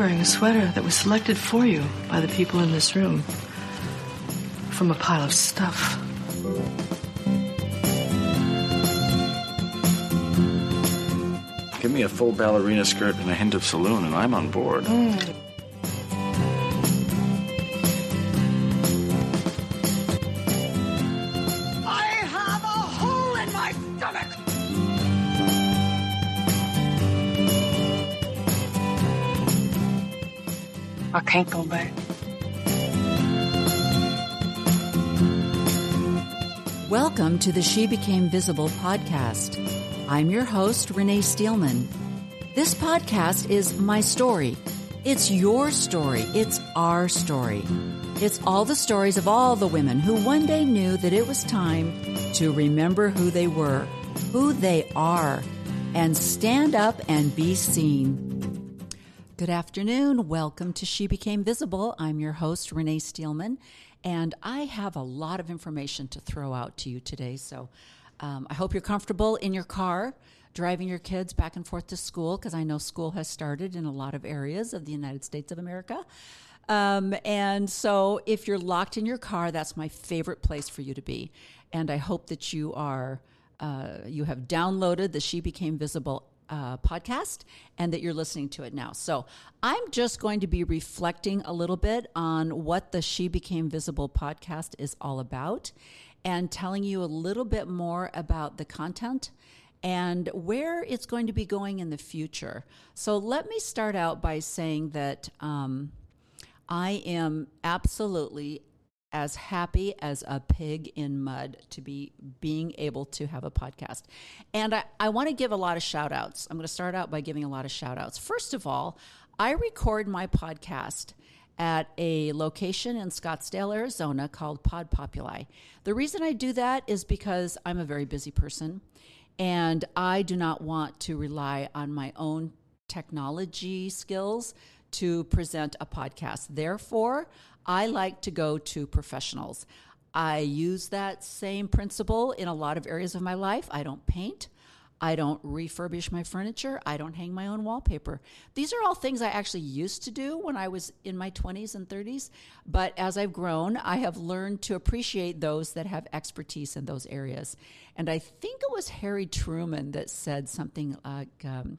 wearing a sweater that was selected for you by the people in this room from a pile of stuff. Give me a full ballerina skirt and a hint of saloon, and I'm on board. Mm. I can't go back. Welcome to the She Became Visible podcast. I'm your host, Renee Steelman. This podcast is my story. It's your story. It's our story. It's all the stories of all the women who one day knew that it was time to remember who they were, who they are, and stand up and be seen. Good afternoon. Welcome to She Became Visible. I'm your host, Renee Steelman, and I have a lot of information to throw out to you today. So um, I hope you're comfortable in your car driving your kids back and forth to school because I know school has started in a lot of areas of the United States of America. Um, and so if you're locked in your car, that's my favorite place for you to be. And I hope that you are. Uh, you have downloaded the She Became Visible uh, podcast and that you're listening to it now. So I'm just going to be reflecting a little bit on what the She Became Visible podcast is all about and telling you a little bit more about the content and where it's going to be going in the future. So let me start out by saying that um, I am absolutely as happy as a pig in mud to be being able to have a podcast. And I, I want to give a lot of shout outs. I'm going to start out by giving a lot of shout outs. First of all, I record my podcast at a location in Scottsdale, Arizona called Pod Populi. The reason I do that is because I'm a very busy person and I do not want to rely on my own technology skills to present a podcast. Therefore, I like to go to professionals. I use that same principle in a lot of areas of my life. I don't paint. I don't refurbish my furniture. I don't hang my own wallpaper. These are all things I actually used to do when I was in my 20s and 30s. But as I've grown, I have learned to appreciate those that have expertise in those areas. And I think it was Harry Truman that said something like, um,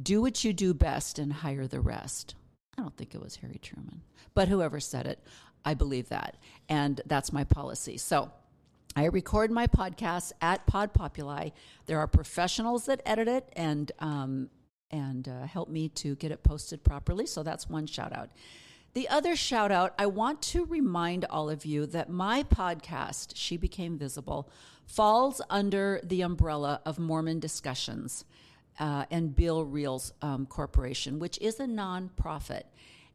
do what you do best and hire the rest. I don't think it was Harry Truman, but whoever said it, I believe that. And that's my policy. So I record my podcast at Pod Populi. There are professionals that edit it and, um, and uh, help me to get it posted properly. So that's one shout out. The other shout out, I want to remind all of you that my podcast, She Became Visible, falls under the umbrella of Mormon Discussions uh, and Bill Reel's um, Corporation, which is a nonprofit.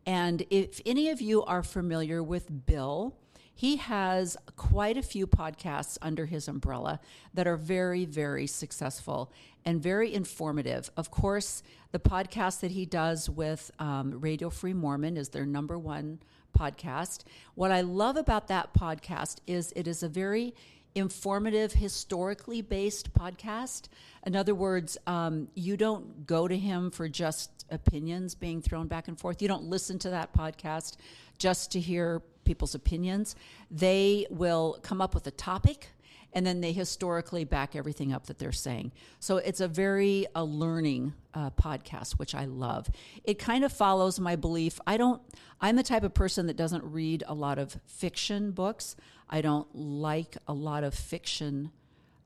And if any of you are familiar with Bill, he has quite a few podcasts under his umbrella that are very, very successful and very informative. Of course, the podcast that he does with um, Radio Free Mormon is their number one podcast. What I love about that podcast is it is a very informative, historically based podcast. In other words, um, you don't go to him for just opinions being thrown back and forth. You don't listen to that podcast just to hear people's opinions. They will come up with a topic and then they historically back everything up that they're saying. So it's a very a learning uh, podcast, which I love. It kind of follows my belief. I don't. I'm the type of person that doesn't read a lot of fiction books. I don't like a lot of fiction.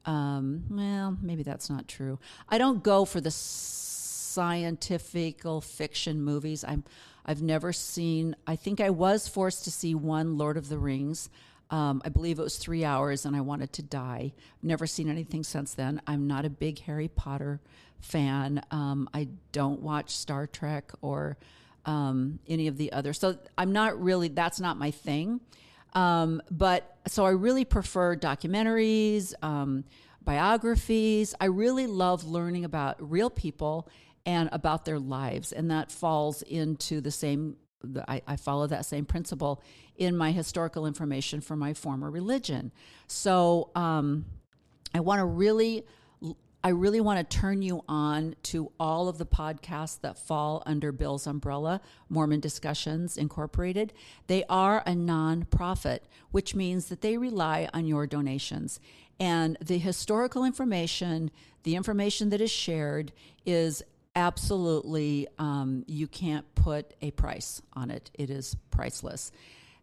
Um, well, maybe that's not true. I don't go for the scientifical fiction movies. I'm. I've never seen. I think I was forced to see one Lord of the Rings. Um, I believe it was three hours, and I wanted to die. Never seen anything since then. I'm not a big Harry Potter fan. Um, I don't watch Star Trek or um, any of the others. So I'm not really. That's not my thing. Um, but so I really prefer documentaries, um, biographies. I really love learning about real people and about their lives, and that falls into the same I, I, follow that same principle in my historical information for my former religion. So um, I want to really I really want to turn you on to all of the podcasts that fall under Bill's umbrella, Mormon Discussions Incorporated. They are a nonprofit, which means that they rely on your donations. And the historical information, the information that is shared, is absolutely, um, you can't put a price on it. It is priceless,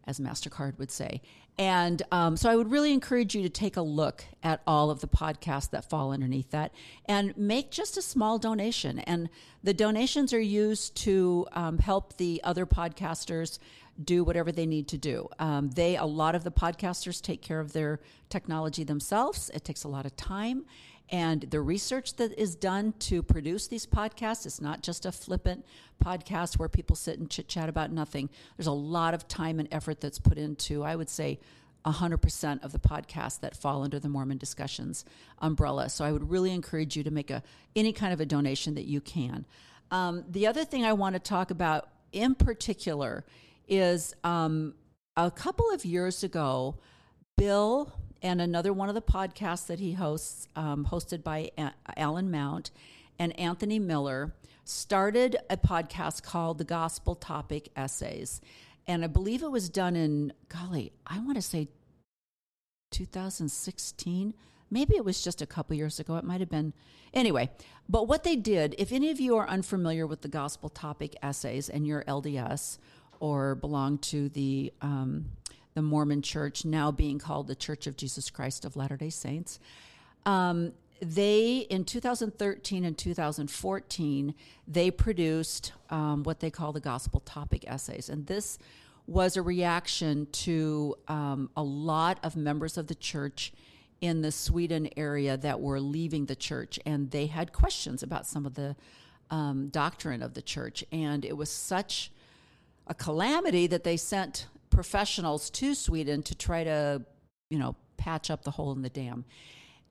as MasterCard would say. And um, so I would really encourage you to take a look at all of the podcasts that fall underneath that and make just a small donation. And the donations are used to um, help the other podcasters do whatever they need to do. Um, they, a lot of the podcasters take care of their technology themselves. It takes a lot of time. And the research that is done to produce these podcasts is not just a flippant podcast where people sit and chit chat about nothing. There's a lot of time and effort that's put into, I would say, 100% of the podcasts that fall under the Mormon discussions umbrella. So I would really encourage you to make a any kind of a donation that you can. Um, the other thing I want to talk about in particular is um, a couple of years ago, Bill and another one of the podcasts that he hosts, um, hosted by a- Alan Mount and Anthony Miller, started a podcast called The Gospel Topic Essays. And I believe it was done in, golly, I want to say 2016. Maybe it was just a couple years ago. It might have been. Anyway, but what they did, if any of you are unfamiliar with the gospel topic essays and you're LDS or belong to the um, the Mormon Church, now being called the Church of Jesus Christ of Latter day Saints. Um, they, in 2013 and 2014, they produced um, what they call the gospel topic essays. And this was a reaction to um, a lot of members of the church in the Sweden area that were leaving the church, and they had questions about some of the um, doctrine of the church. And it was such a calamity that they sent professionals to Sweden to try to, you know, patch up the hole in the dam.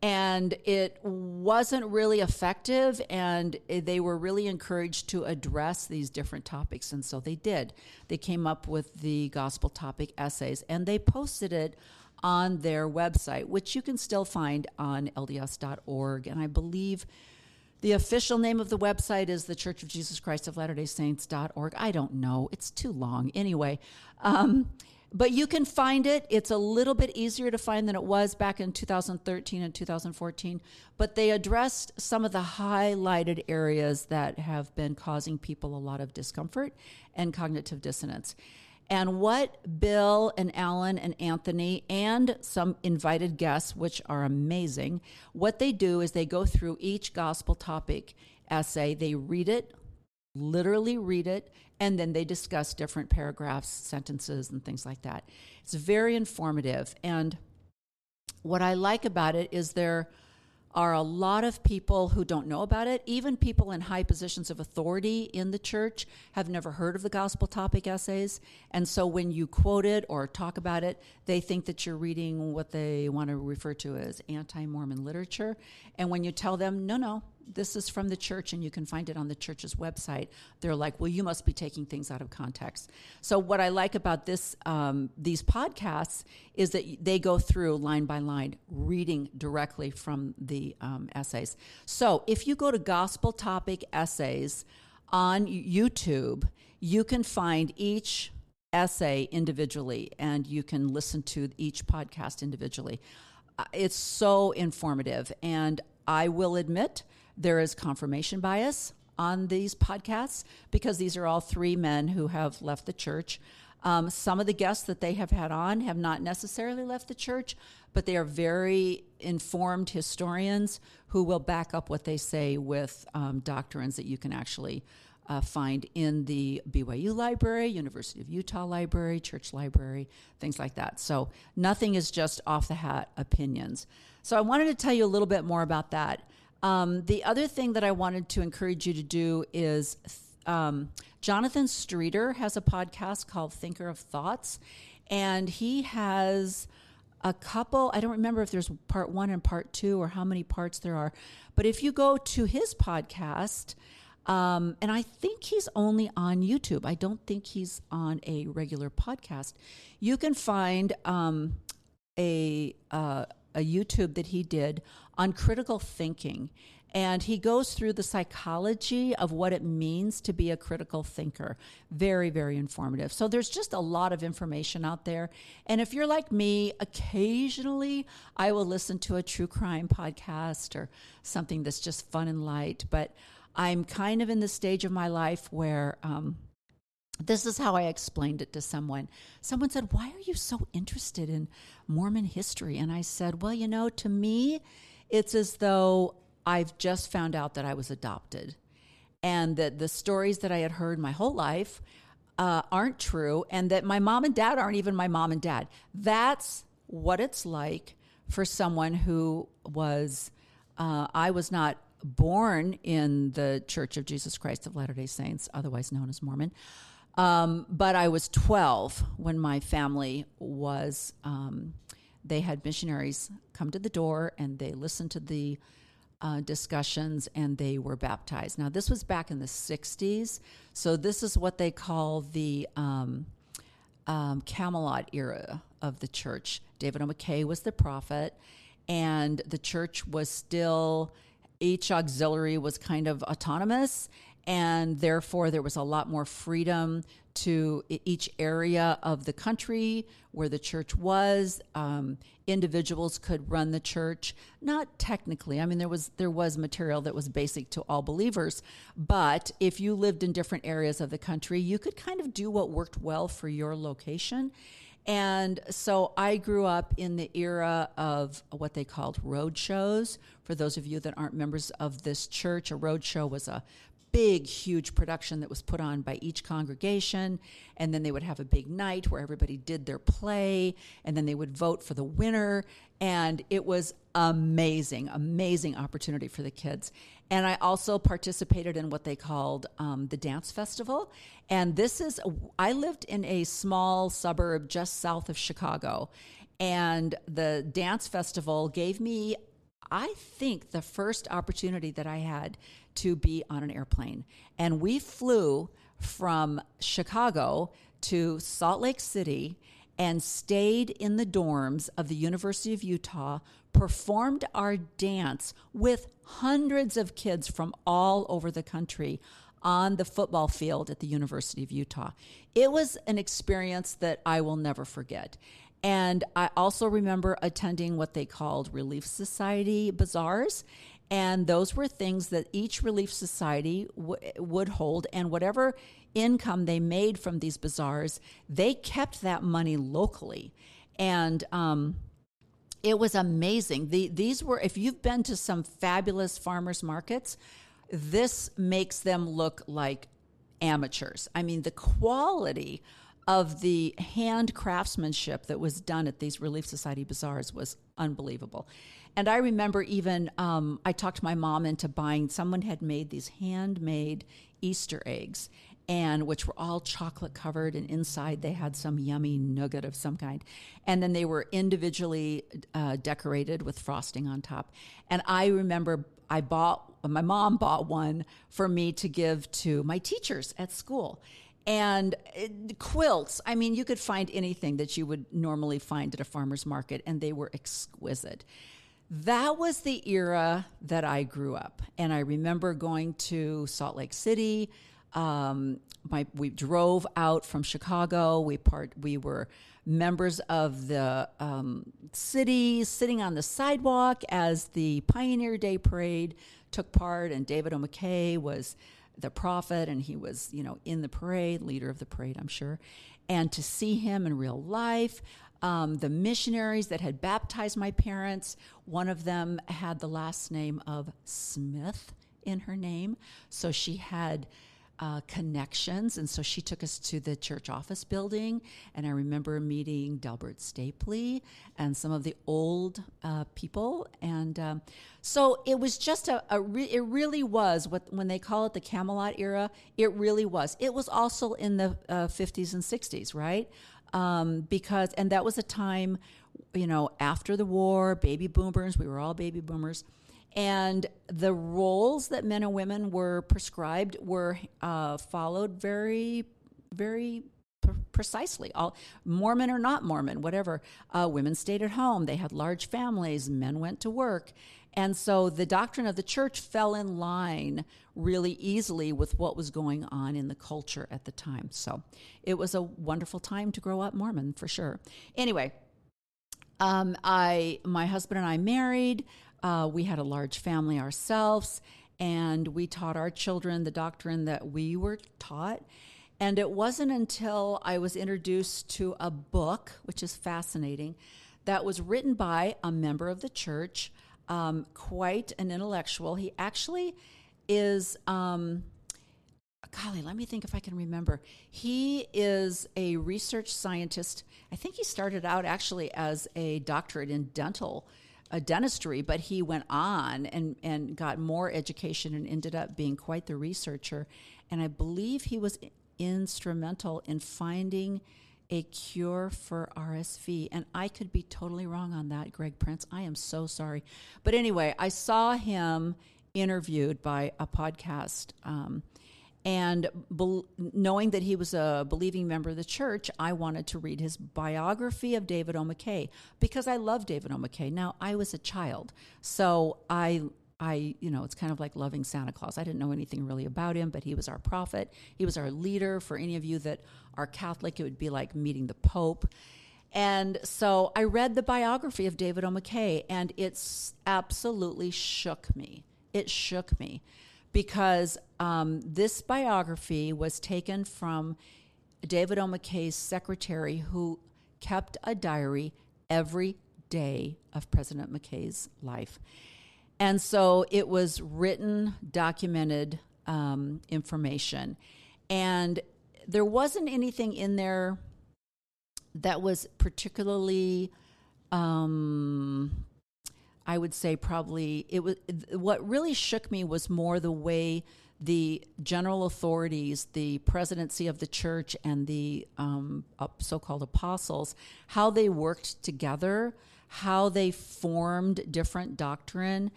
And it wasn't really effective, and they were really encouraged to address these different topics. And so they did. They came up with the gospel topic essays and they posted it on their website, which you can still find on LDS.org. And I believe the official name of the website is the Church of Jesus Christ of Latter day Saints.org. I don't know. It's too long. Anyway, um, but you can find it. It's a little bit easier to find than it was back in 2013 and 2014. But they addressed some of the highlighted areas that have been causing people a lot of discomfort and cognitive dissonance. And what Bill and Alan and Anthony and some invited guests, which are amazing, what they do is they go through each gospel topic essay, they read it, literally read it, and then they discuss different paragraphs, sentences, and things like that. It's very informative. And what I like about it is they're are a lot of people who don't know about it. Even people in high positions of authority in the church have never heard of the gospel topic essays. And so when you quote it or talk about it, they think that you're reading what they want to refer to as anti Mormon literature. And when you tell them, no, no, this is from the church and you can find it on the church's website. They're like well you must be taking things out of context. So what i like about this um, these podcasts is that they go through line by line reading directly from the um, essays. So if you go to gospel topic essays on youtube you can find each essay individually and you can listen to each podcast individually. Uh, it's so informative and I will admit there is confirmation bias on these podcasts because these are all three men who have left the church. Um, some of the guests that they have had on have not necessarily left the church, but they are very informed historians who will back up what they say with um, doctrines that you can actually uh, find in the BYU library, University of Utah library, church library, things like that. So nothing is just off the hat opinions. So I wanted to tell you a little bit more about that. Um, the other thing that I wanted to encourage you to do is um, Jonathan Streeter has a podcast called Thinker of Thoughts, and he has a couple. I don't remember if there's part one and part two or how many parts there are, but if you go to his podcast, um, and I think he's only on YouTube. I don't think he's on a regular podcast. You can find um, a uh, a YouTube that he did on critical thinking. And he goes through the psychology of what it means to be a critical thinker. Very, very informative. So there's just a lot of information out there. And if you're like me, occasionally I will listen to a true crime podcast or something that's just fun and light. But I'm kind of in the stage of my life where, um, this is how I explained it to someone. Someone said, Why are you so interested in Mormon history? And I said, Well, you know, to me, it's as though I've just found out that I was adopted and that the stories that I had heard my whole life uh, aren't true and that my mom and dad aren't even my mom and dad. That's what it's like for someone who was, uh, I was not born in the Church of Jesus Christ of Latter day Saints, otherwise known as Mormon. Um, but I was 12 when my family was, um, they had missionaries come to the door and they listened to the uh, discussions and they were baptized. Now, this was back in the 60s. So, this is what they call the um, um, Camelot era of the church. David O. McKay was the prophet, and the church was still, each auxiliary was kind of autonomous and therefore there was a lot more freedom to each area of the country where the church was. Um, individuals could run the church, not technically. I mean, there was there was material that was basic to all believers, but if you lived in different areas of the country, you could kind of do what worked well for your location. And so I grew up in the era of what they called road shows. For those of you that aren't members of this church, a road show was a big, huge production that was put on by each congregation. And then they would have a big night where everybody did their play, and then they would vote for the winner. And it was amazing, amazing opportunity for the kids. And I also participated in what they called um, the dance festival. And this is, I lived in a small suburb just south of Chicago. And the dance festival gave me I think the first opportunity that I had to be on an airplane. And we flew from Chicago to Salt Lake City and stayed in the dorms of the University of Utah, performed our dance with hundreds of kids from all over the country on the football field at the University of Utah. It was an experience that I will never forget. And I also remember attending what they called Relief Society bazaars. And those were things that each Relief Society w- would hold. And whatever income they made from these bazaars, they kept that money locally. And, um, it was amazing. The, these were, if you've been to some fabulous farmers markets, this makes them look like amateurs. I mean, the quality of the hand craftsmanship that was done at these Relief Society bazaars was unbelievable. And I remember even um, I talked my mom into buying. Someone had made these handmade Easter eggs, and which were all chocolate covered, and inside they had some yummy nugget of some kind. And then they were individually uh, decorated with frosting on top. And I remember I bought. My mom bought one for me to give to my teachers at school and quilts. I mean, you could find anything that you would normally find at a farmer's market, and they were exquisite. That was the era that I grew up. And I remember going to Salt Lake City. Um, my, we drove out from Chicago. We part. We were members of the um, city, sitting on the sidewalk as the Pioneer Day Parade took part, and David O. McKay was the prophet and he was, you know, in the parade, leader of the parade, I'm sure. And to see him in real life, um, the missionaries that had baptized my parents, one of them had the last name of Smith in her name. So she had uh, connections. And so she took us to the church office building. And I remember meeting Delbert Stapley and some of the old uh, people. And um, so it was just a, a re- it really was what, when they call it the Camelot era, it really was. It was also in the uh, 50s and 60s, right? Um, because, and that was a time, you know, after the war, baby boomers, we were all baby boomers and the roles that men and women were prescribed were uh, followed very, very precisely. All Mormon or not Mormon, whatever. Uh, women stayed at home. They had large families. Men went to work, And so the doctrine of the church fell in line really easily with what was going on in the culture at the time. So it was a wonderful time to grow up Mormon for sure. Anyway, um, I my husband and I married. Uh, we had a large family ourselves, and we taught our children the doctrine that we were taught. And it wasn't until I was introduced to a book, which is fascinating, that was written by a member of the church, um, quite an intellectual. He actually is. Um, golly, let me think if I can remember. He is a research scientist. I think he started out actually as a doctorate in dental uh, dentistry, but he went on and, and got more education and ended up being quite the researcher. And I believe he was instrumental in finding a cure for RSV. And I could be totally wrong on that, Greg Prince. I am so sorry. But anyway, I saw him interviewed by a podcast. Um, and be- knowing that he was a believing member of the church, I wanted to read his biography of David O. McKay because I love David O. McKay. Now, I was a child, so I I, you know, it's kind of like loving Santa Claus. I didn't know anything really about him, but he was our prophet. He was our leader. For any of you that are Catholic, it would be like meeting the Pope. And so I read the biography of David O. McKay, and it's absolutely shook me. It shook me because um, this biography was taken from David O. McKay's secretary, who kept a diary every day of President McKay's life. And so it was written, documented um, information. And there wasn't anything in there that was particularly, um, I would say, probably, it was what really shook me was more the way the general authorities, the presidency of the church, and the um, so called apostles, how they worked together, how they formed different doctrine,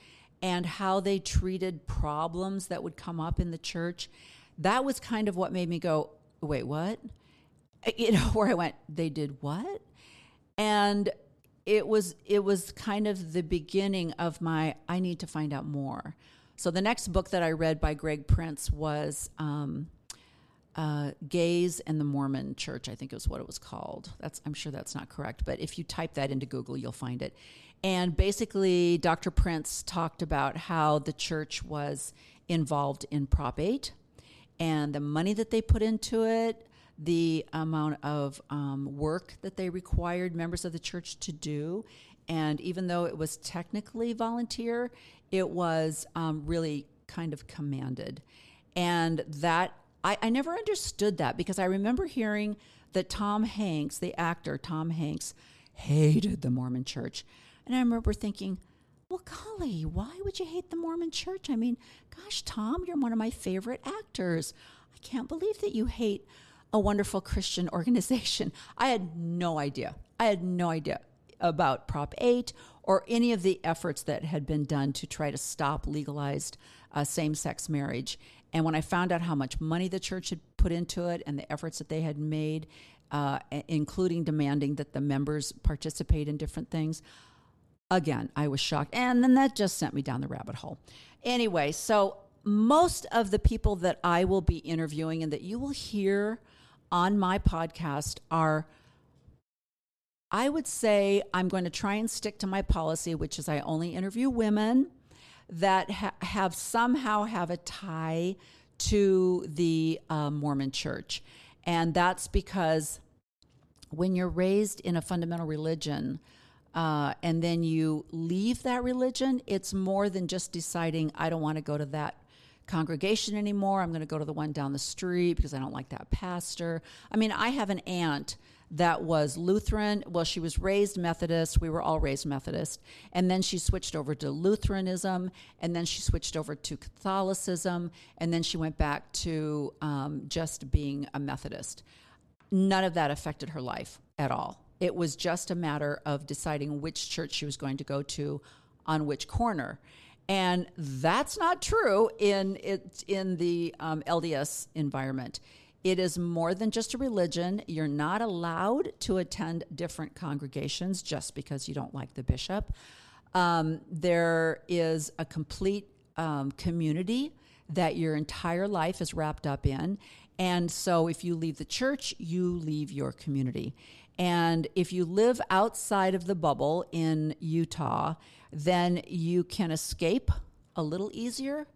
and how they treated problems that would come up in the church. That was kind of what made me go, wait, what? You know, where I went, they did what? And it was it was kind of the beginning of my I need to find out more. So the next book that I read by Greg Prince was um, uh, Gays and the Mormon Church. I think it was what it was called. That's I'm sure that's not correct, but if you type that into Google, you'll find it. And basically, Dr. Prince talked about how the church was involved in Prop 8 and the money that they put into it, the amount of um, work that they required members of the church to do, and even though it was technically volunteer, it was um, really kind of commanded. And that, I, I never understood that because I remember hearing that Tom Hanks, the actor Tom Hanks, hated the Mormon church. And I remember thinking, well, golly, why would you hate the Mormon church? I mean, gosh, Tom, you're one of my favorite actors. I can't believe that you hate a wonderful Christian organization. I had no idea. I had no idea about Prop 8 or any of the efforts that had been done to try to stop legalized uh, same sex marriage. And when I found out how much money the church had put into it and the efforts that they had made, uh, including demanding that the members participate in different things, again, I was shocked. And then that just sent me down the rabbit hole. Anyway, so most of the people that I will be interviewing and that you will hear on my podcast are I would say I'm going to try and stick to my policy, which is I only interview women that ha- have somehow have a tie to the uh, Mormon Church, and that's because when you're raised in a fundamental religion. Uh, and then you leave that religion, it's more than just deciding, I don't want to go to that congregation anymore. I'm going to go to the one down the street because I don't like that pastor. I mean, I have an aunt that was Lutheran. Well, she was raised Methodist. We were all raised Methodist. And then she switched over to Lutheranism. And then she switched over to Catholicism. And then she went back to um, just being a Methodist. None of that affected her life at all. It was just a matter of deciding which church she was going to go to on which corner. And that's not true in it, in the um, LDS environment. It is more than just a religion. You're not allowed to attend different congregations just because you don't like the bishop. Um, there is a complete um, community that your entire life is wrapped up in. And so if you leave the church, you leave your community. And if you live outside of the bubble in Utah, then you can escape a little easier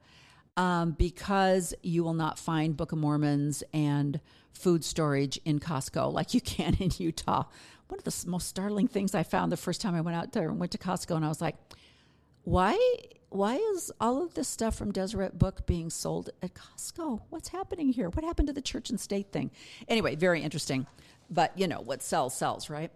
um, because you will not find Book of Mormons and food storage in Costco like you can in Utah. One of the most startling things I found the first time I went out there and went to Costco, and I was like, why why is all of this stuff from Deseret Book being sold at Costco? What's happening here? What happened to the church and state thing? Anyway, very interesting. But you know, what sells sells, right?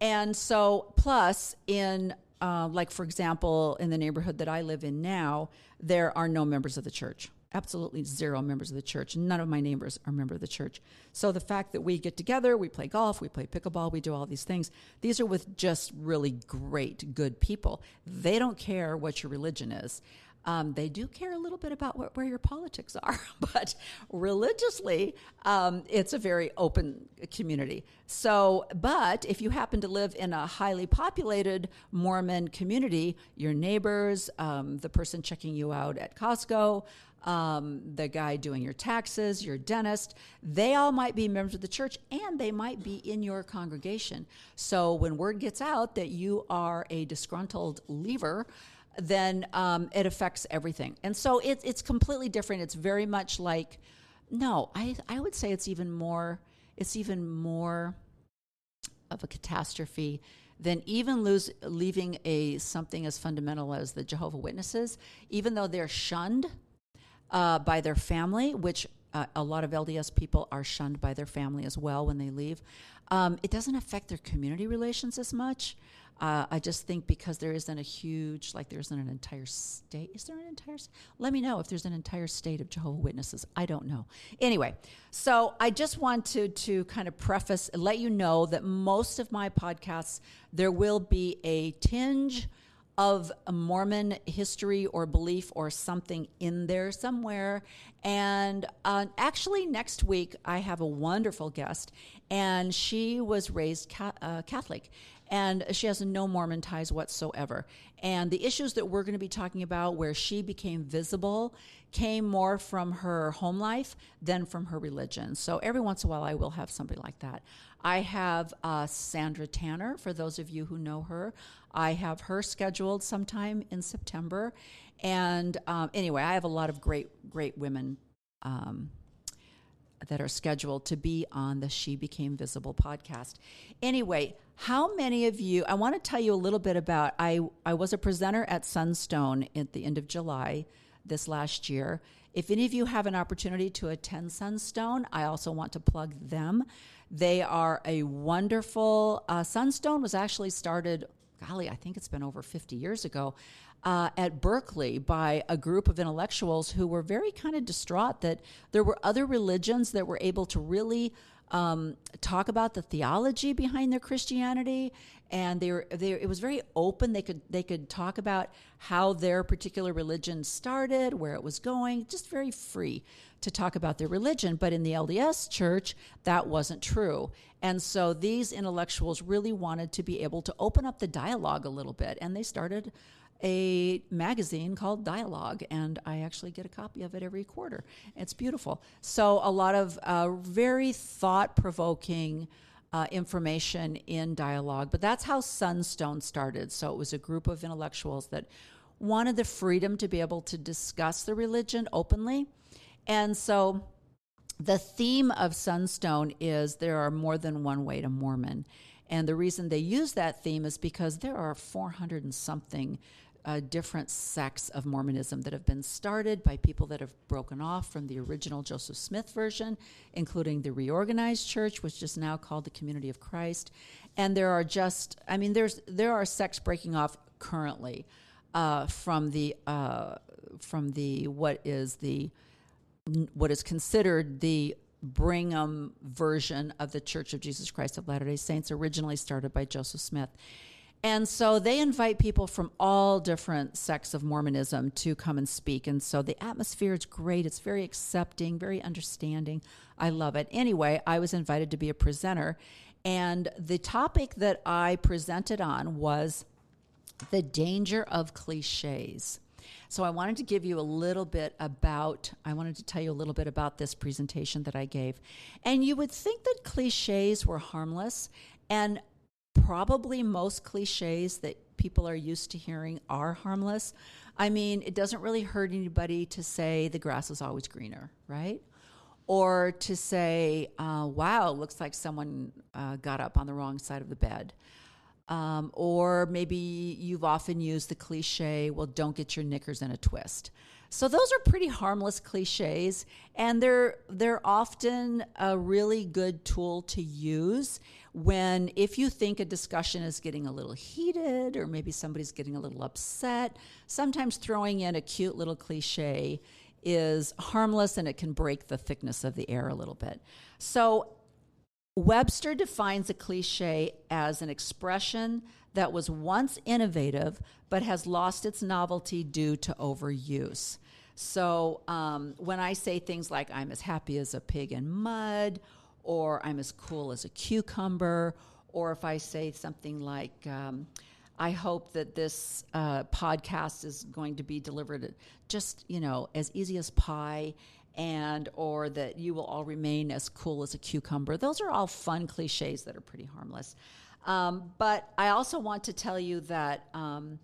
And so plus in uh, like for example, in the neighborhood that I live in now, there are no members of the church absolutely zero members of the church. None of my neighbors are member of the church. So the fact that we get together, we play golf, we play pickleball, we do all these things, these are with just really great, good people. They don't care what your religion is. Um, they do care a little bit about what, where your politics are, but religiously, um, it's a very open community. So, but if you happen to live in a highly populated Mormon community, your neighbors, um, the person checking you out at Costco, um, the guy doing your taxes, your dentist, they all might be members of the church and they might be in your congregation. So when word gets out that you are a disgruntled leaver, then um, it affects everything. And so it, it's completely different. It's very much like, no, I, I would say it's even more, it's even more of a catastrophe than even lose, leaving a something as fundamental as the Jehovah Witnesses, even though they're shunned uh, by their family, which uh, a lot of LDS people are shunned by their family as well when they leave. Um, it doesn't affect their community relations as much. Uh, I just think because there isn't a huge, like there isn't an entire state. Is there an entire? Let me know if there's an entire state of Jehovah Witnesses. I don't know. Anyway, so I just wanted to kind of preface, let you know that most of my podcasts there will be a tinge of Mormon history or belief or something in there somewhere. And uh, actually, next week, I have a wonderful guest, and she was raised ca- uh, Catholic and she has no Mormon ties whatsoever. And the issues that we're going to be talking about, where she became visible, came more from her home life than from her religion. So every once in a while, I will have somebody like that. I have uh, Sandra Tanner, for those of you who know her. I have her scheduled sometime in September. And um, anyway, I have a lot of great, great women. Um, that are scheduled to be on the She Became Visible podcast. Anyway, how many of you, I want to tell you a little bit about, I, I was a presenter at Sunstone at the end of July this last year. If any of you have an opportunity to attend Sunstone, I also want to plug them. They are a wonderful, uh, Sunstone was actually started golly, I think it's been over 50 years ago, uh, at Berkeley by a group of intellectuals who were very kind of distraught that there were other religions that were able to really um, talk about the theology behind their Christianity, and they were they, it was very open. They could they could talk about how their particular religion started, where it was going, just very free to talk about their religion. But in the LDS Church, that wasn't true, and so these intellectuals really wanted to be able to open up the dialogue a little bit, and they started a magazine called Dialogue, and I actually get a copy of it every quarter. It's beautiful. So, a lot of uh, very thought provoking uh, information in Dialogue, but that's how Sunstone started. So, it was a group of intellectuals that wanted the freedom to be able to discuss the religion openly. And so, the theme of Sunstone is there are more than one way to Mormon. And the reason they use that theme is because there are 400 and something uh, different sects of Mormonism that have been started by people that have broken off from the original Joseph Smith version, including the reorganized church, which is now called the Community of Christ. And there are just, I mean, there's there are sects breaking off currently uh, from the uh, from the what is the what is considered the Brigham version of the Church of Jesus Christ of Latter day Saints, originally started by Joseph Smith. And so they invite people from all different sects of Mormonism to come and speak. And so the atmosphere is great. It's very accepting, very understanding. I love it. Anyway, I was invited to be a presenter. And the topic that I presented on was the danger of cliches. So I wanted to give you a little bit about, I wanted to tell you a little bit about this presentation that I gave. And you would think that cliches were harmless, and probably most cliches that people are used to hearing are harmless. I mean, it doesn't really hurt anybody to say the grass is always greener, right? Or to say, uh, wow, looks like someone uh, got up on the wrong side of the bed. Um, or maybe you've often used the cliche, well, don't get your knickers in a twist. So those are pretty harmless cliches, and they're they're often a really good tool to use when if you think a discussion is getting a little heated or maybe somebody's getting a little upset. Sometimes throwing in a cute little cliche is harmless and it can break the thickness of the air a little bit. So Webster defines a cliche as an expression that was once innovative but has lost its novelty due to overuse. So um, when I say things like, I'm as happy as a pig in mud, or I'm as cool as a cucumber, or if I say something like, um, I hope that this uh, podcast is going to be delivered just, you know, as easy as pie and or that you will all remain as cool as a cucumber. Those are all fun cliches that are pretty harmless. Um, but I also want to tell you that um,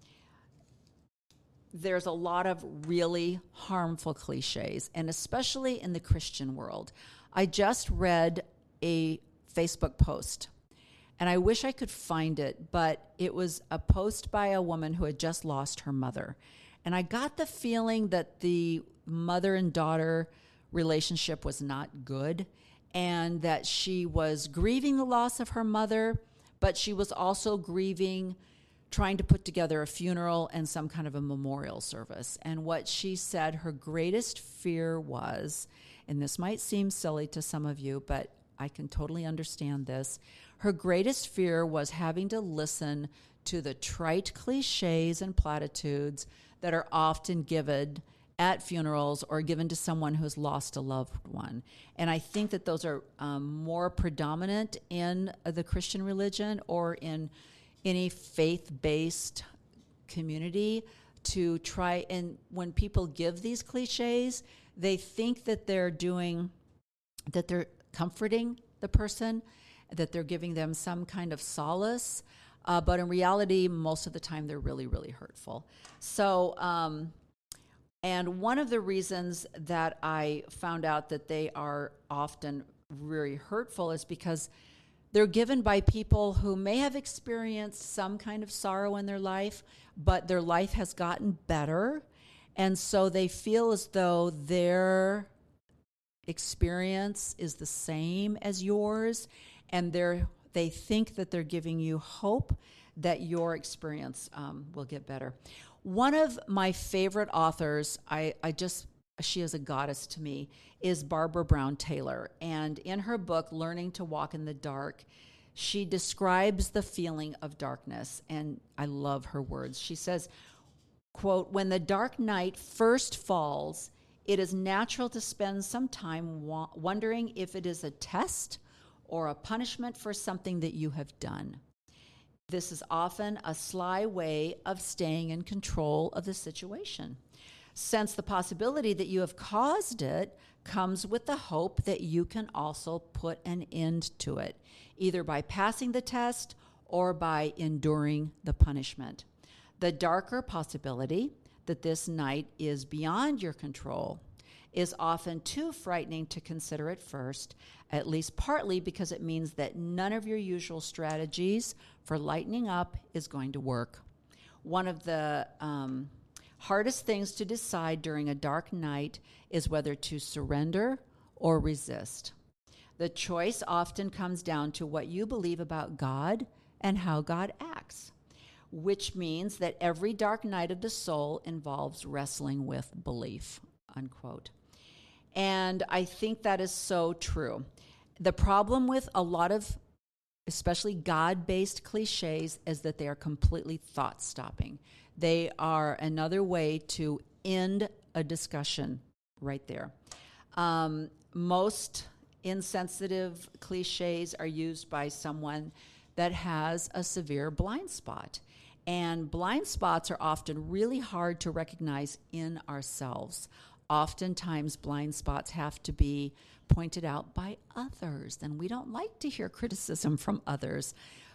there's a lot of really harmful cliches, and especially in the Christian world. I just read a Facebook post, and I wish I could find it, but it was a post by a woman who had just lost her mother. And I got the feeling that the mother and daughter relationship was not good and that she was grieving the loss of her mother, but she was also grieving trying to put together a funeral and some kind of a memorial service. And what she said her greatest fear was, and this might seem silly to some of you, but I can totally understand this. Her greatest fear was having to listen to the trite cliches and platitudes that are often given at funerals or given to someone who's lost a loved one. And I think that those are um, more predominant in the Christian religion or in any faith based community to try and when people give these cliches, they think that they're doing, that they're comforting the person, that they're giving them some kind of solace. Uh, but in reality, most of the time, they're really, really hurtful. So, um, and one of the reasons that I found out that they are often very hurtful is because they're given by people who may have experienced some kind of sorrow in their life, but their life has gotten better. And so they feel as though their experience is the same as yours, and they're, they think that they're giving you hope that your experience um, will get better. One of my favorite authors, I, I just, she is a goddess to me, is Barbara Brown Taylor. And in her book, Learning to Walk in the Dark, she describes the feeling of darkness. And I love her words. She says, quote, when the dark night first falls, it is natural to spend some time wa- wondering if it is a test or a punishment for something that you have done. This is often a sly way of staying in control of the situation. Since the possibility that you have caused it comes with the hope that you can also put an end to it, either by passing the test or by enduring the punishment. The darker possibility that this night is beyond your control is often too frightening to consider at first, at least partly because it means that none of your usual strategies for lightening up is going to work. One of the um, hardest things to decide during a dark night is whether to surrender or resist. The choice often comes down to what you believe about God and how God acts, which means that every dark night of the soul involves wrestling with belief. Unquote. And I think that is so true. The problem with a lot of, especially God based cliches, is that they are completely thought stopping. They are another way to end a discussion right there. Um, most insensitive cliches are used by someone that has a severe blind spot. And blind spots are often really hard to recognize in ourselves. Oftentimes, blind spots have to be pointed out by others, and we don't like to hear criticism from others.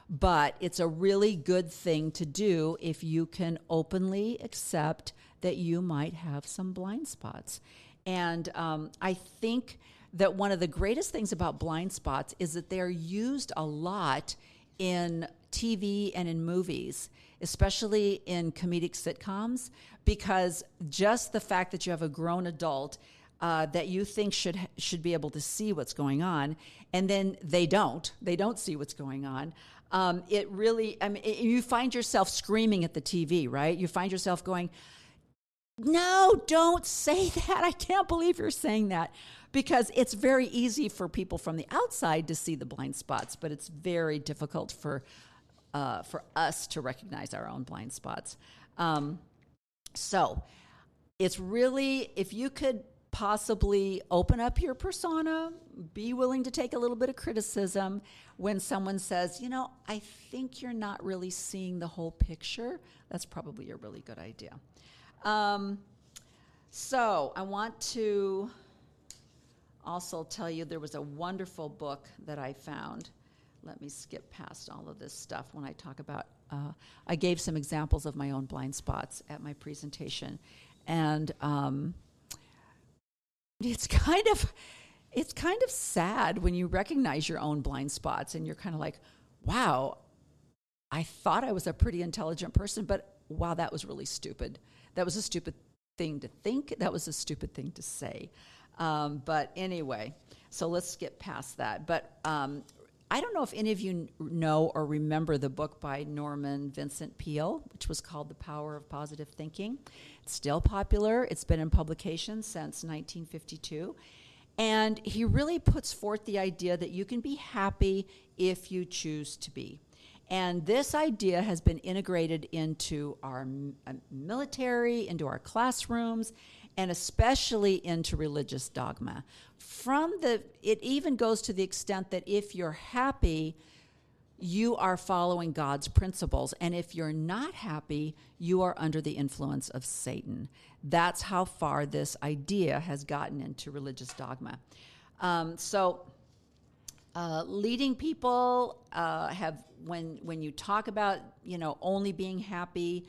But it's a really good thing to do if you can openly accept that you might have some blind spots. And um, I think that one of the greatest things about blind spots is that they're used a lot in TV and in movies, especially in comedic sitcoms, because just the fact that you have a grown adult uh, that you think should should be able to see what's going on, and then they don't. They don't see what's going on. Um, it really, I mean, it, you find yourself screaming at the TV, right? You find yourself going, "No, don't say that! I can't believe you're saying that," because it's very easy for people from the outside to see the blind spots, but it's very difficult for uh, for us to recognize our own blind spots. Um, so it's really if you could possibly open up your persona, be willing to take a little bit of criticism when someone says, you know, I think you're not really seeing the whole picture. That's probably a really good idea. Um, so I want to also tell you there was a wonderful book that I found. Let me skip past all of this stuff when I talk about. Uh, I gave some examples of my own blind spots at my presentation, and um, it's kind of it's kind of sad when you recognize your own blind spots and you're kind of like, wow, I thought I was a pretty intelligent person, but wow, that was really stupid. That was a stupid thing to think. That was a stupid thing to say. Um, but anyway, so let's get past that. But um, I don't know if any of you know or remember the book by Norman Vincent Peale, which was called The Power of Positive Thinking. It's still popular, it's been in publication since 1952. And he really puts forth the idea that you can be happy if you choose to be. And this idea has been integrated into our uh, military, into our classrooms, and especially into religious dogma. From the, it even goes to the extent that if you're happy, you are following God's principles. And if you're not happy, you are under the influence of Satan. That's how far this idea has gotten into religious dogma. Um, so, uh, leading people uh, have when when you talk about you know only being happy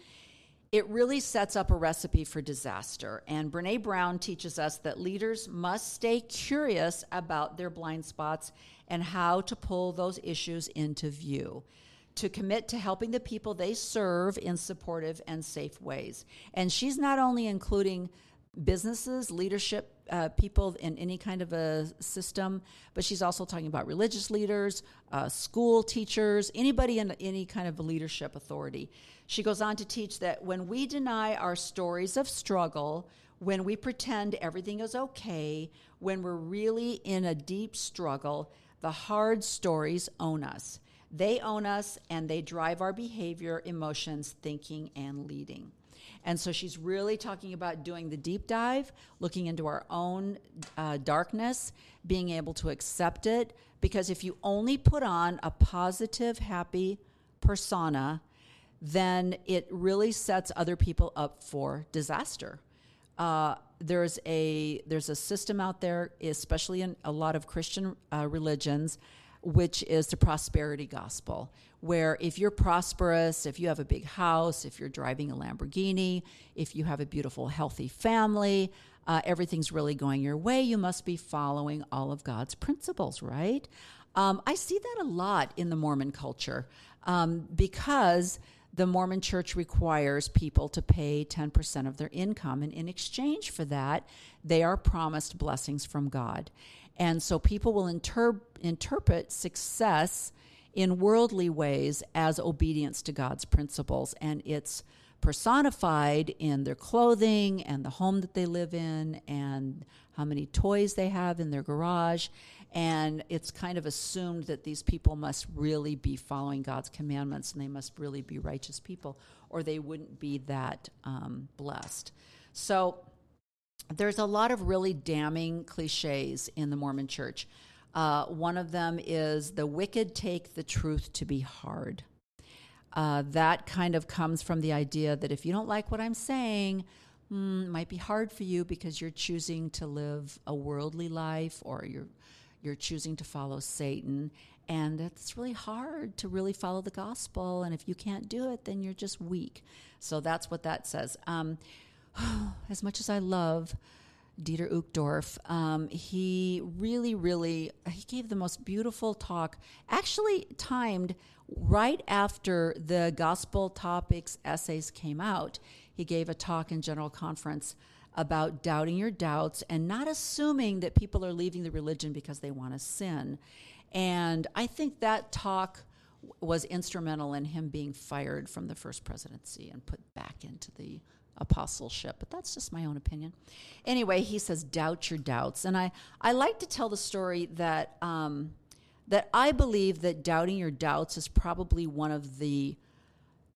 it really sets up a recipe for disaster. And Brene Brown teaches us that leaders must stay curious about their blind spots and how to pull those issues into view. To commit to helping the people they serve in supportive and safe ways. And she's not only including businesses, leadership uh, people in any kind of a system, but she's also talking about religious leaders, uh, school teachers, anybody in any kind of leadership authority. She goes on to teach that when we deny our stories of struggle, when we pretend everything is okay, when we're really in a deep struggle, the hard stories own us. They own us and they drive our behavior, emotions, thinking, and leading. And so she's really talking about doing the deep dive, looking into our own uh, darkness, being able to accept it. Because if you only put on a positive, happy persona, then it really sets other people up for disaster. Uh, there's a there's a system out there, especially in a lot of Christian uh, religions, which is the prosperity gospel, where if you're prosperous, if you have a big house, if you're driving a Lamborghini, if you have a beautiful, healthy family, uh, everything's really going your way, you must be following all of God's principles, right? Um, I see that a lot in the Mormon culture um, because the Mormon church requires people to pay 10% of their income. And in exchange for that, they are promised blessings from God. And so people will inter- interpret success in worldly ways as obedience to God's principles. And it's personified in their clothing and the home that they live in and how many toys they have in their garage. And it's kind of assumed that these people must really be following God's commandments and they must really be righteous people, or they wouldn't be that um, blessed. So there's a lot of really damning cliches in the Mormon church. Uh, one of them is the wicked take the truth to be hard. uh, that kind of comes from the idea that if you don't like what I'm saying, mm, it might be hard for you because you're choosing to live a worldly life or you're you're choosing to follow Satan. And it's really hard to really follow the gospel. And if you can't do it, then you're just weak. So that's what that says. Um, as much as I love Dieter Uchtdorf, um, he really, really, he gave the most beautiful talk, actually timed right after the gospel topics essays came out. He gave a talk in general conference about doubting your doubts and not assuming that people are leaving the religion because they want to sin. And I think that talk was instrumental in him being fired from the first presidency and put back into the apostleship, but that's just my own opinion. Anyway, he says, doubt your doubts. And I, I like to tell the story that, um, that I believe that doubting your doubts is probably one of the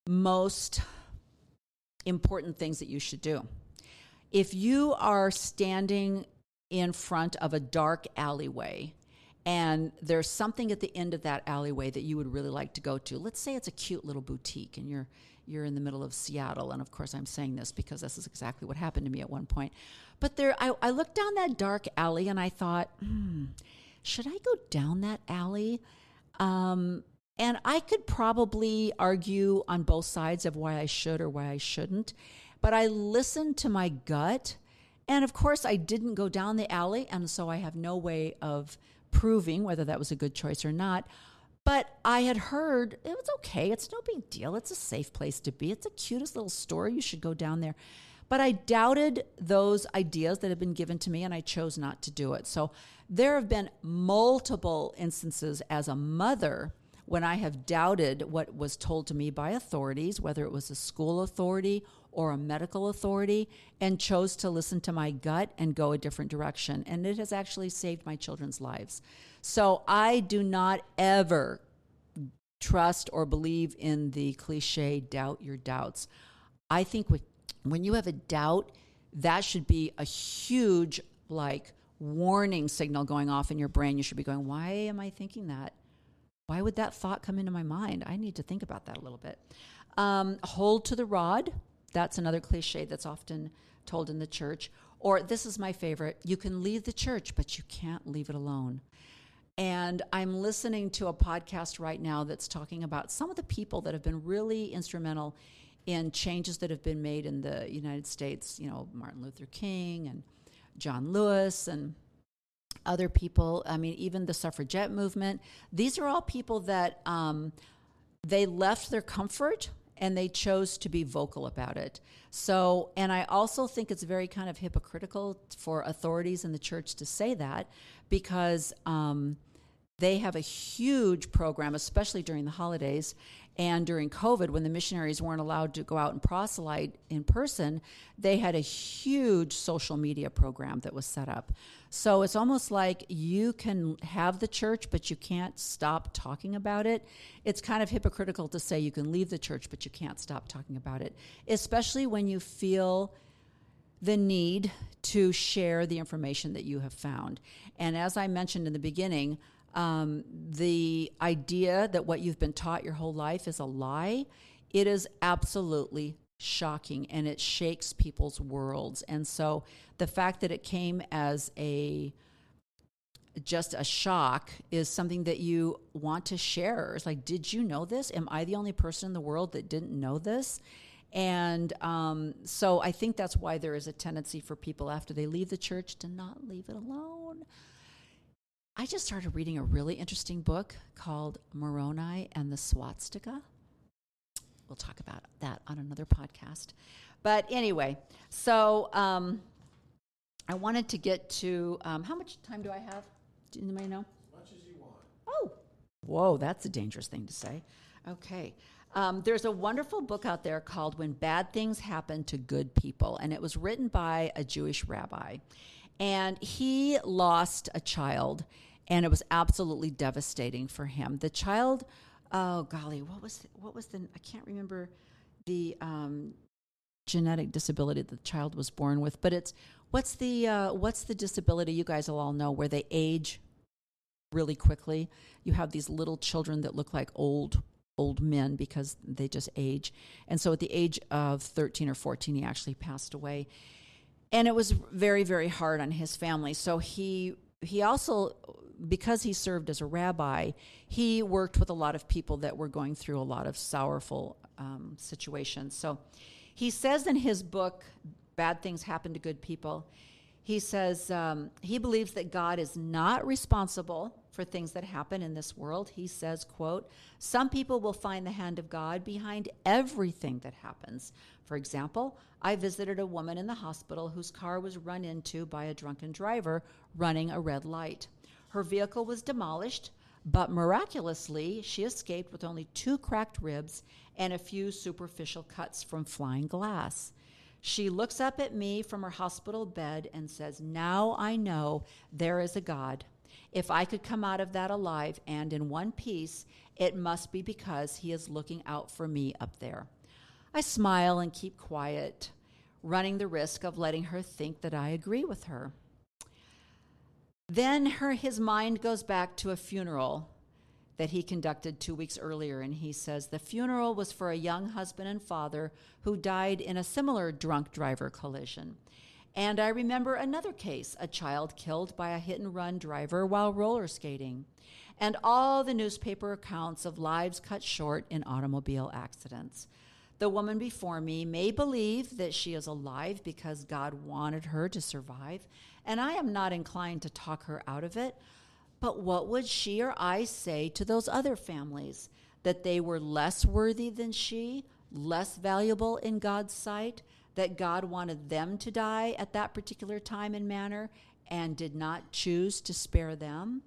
most important things that you should do if you are standing in front of a dark alleyway and there's something at the end of that alleyway that you would really like to go to let's say it's a cute little boutique and you're you're in the middle of seattle and of course i'm saying this because this is exactly what happened to me at one point but there i, I looked down that dark alley and i thought hmm, should i go down that alley um, and i could probably argue on both sides of why i should or why i shouldn't but I listened to my gut. And of course, I didn't go down the alley. And so I have no way of proving whether that was a good choice or not. But I had heard it was okay. It's no big deal. It's a safe place to be. It's the cutest little store. You should go down there. But I doubted those ideas that had been given to me and I chose not to do it. So there have been multiple instances as a mother when I have doubted what was told to me by authorities, whether it was a school authority or a medical authority, and chose to listen to my gut and go a different direction. And it has actually saved my children's lives. So I do not ever trust or believe in the cliche doubt your doubts. I think when you have a doubt, that should be a huge, like, warning signal going off in your brain. You should be going, Why am I thinking that? Why would that thought come into my mind? I need to think about that a little bit. Um, hold to the rod. That's another cliche that's often told in the church. Or this is my favorite you can leave the church, but you can't leave it alone. And I'm listening to a podcast right now that's talking about some of the people that have been really instrumental in changes that have been made in the United States. You know, Martin Luther King and John Lewis and other people. I mean, even the suffragette movement. These are all people that um, they left their comfort and they chose to be vocal about it. So, and I also think it's very kind of hypocritical for authorities in the church to say that because. Um, they have a huge program, especially during the holidays and during COVID, when the missionaries weren't allowed to go out and proselyte in person. They had a huge social media program that was set up. So it's almost like you can have the church, but you can't stop talking about it. It's kind of hypocritical to say you can leave the church, but you can't stop talking about it, especially when you feel the need to share the information that you have found. And as I mentioned in the beginning, um, the idea that what you've been taught your whole life is a lie, it is absolutely shocking and it shakes people's worlds. And so the fact that it came as a just a shock is something that you want to share. It's like, did you know this? Am I the only person in the world that didn't know this? And um, so I think that's why there is a tendency for people after they leave the church to not leave it alone. I just started reading a really interesting book called Moroni and the Swastika. We'll talk about that on another podcast. But anyway, so um, I wanted to get to um, how much time do I have? Do anybody know? As much as you want. Oh, whoa, that's a dangerous thing to say. Okay. Um, there's a wonderful book out there called When Bad Things Happen to Good People, and it was written by a Jewish rabbi. And he lost a child, and it was absolutely devastating for him. The child, oh golly, what was the, what was the? I can't remember the um, genetic disability the child was born with, but it's what's the uh, what's the disability you guys will all know where they age really quickly. You have these little children that look like old old men because they just age. And so at the age of 13 or 14, he actually passed away. And it was very, very hard on his family. So he he also because he served as a rabbi, he worked with a lot of people that were going through a lot of sorrowful um, situations. So he says in his book, Bad Things Happen to Good People, he says um, he believes that God is not responsible for things that happen in this world. He says, quote, some people will find the hand of God behind everything that happens. For example, I visited a woman in the hospital whose car was run into by a drunken driver running a red light. Her vehicle was demolished, but miraculously, she escaped with only two cracked ribs and a few superficial cuts from flying glass. She looks up at me from her hospital bed and says, Now I know there is a God. If I could come out of that alive and in one piece, it must be because he is looking out for me up there. I smile and keep quiet, running the risk of letting her think that I agree with her. Then her, his mind goes back to a funeral that he conducted two weeks earlier, and he says the funeral was for a young husband and father who died in a similar drunk driver collision. And I remember another case a child killed by a hit and run driver while roller skating, and all the newspaper accounts of lives cut short in automobile accidents. The woman before me may believe that she is alive because God wanted her to survive, and I am not inclined to talk her out of it. But what would she or I say to those other families? That they were less worthy than she, less valuable in God's sight, that God wanted them to die at that particular time and manner and did not choose to spare them?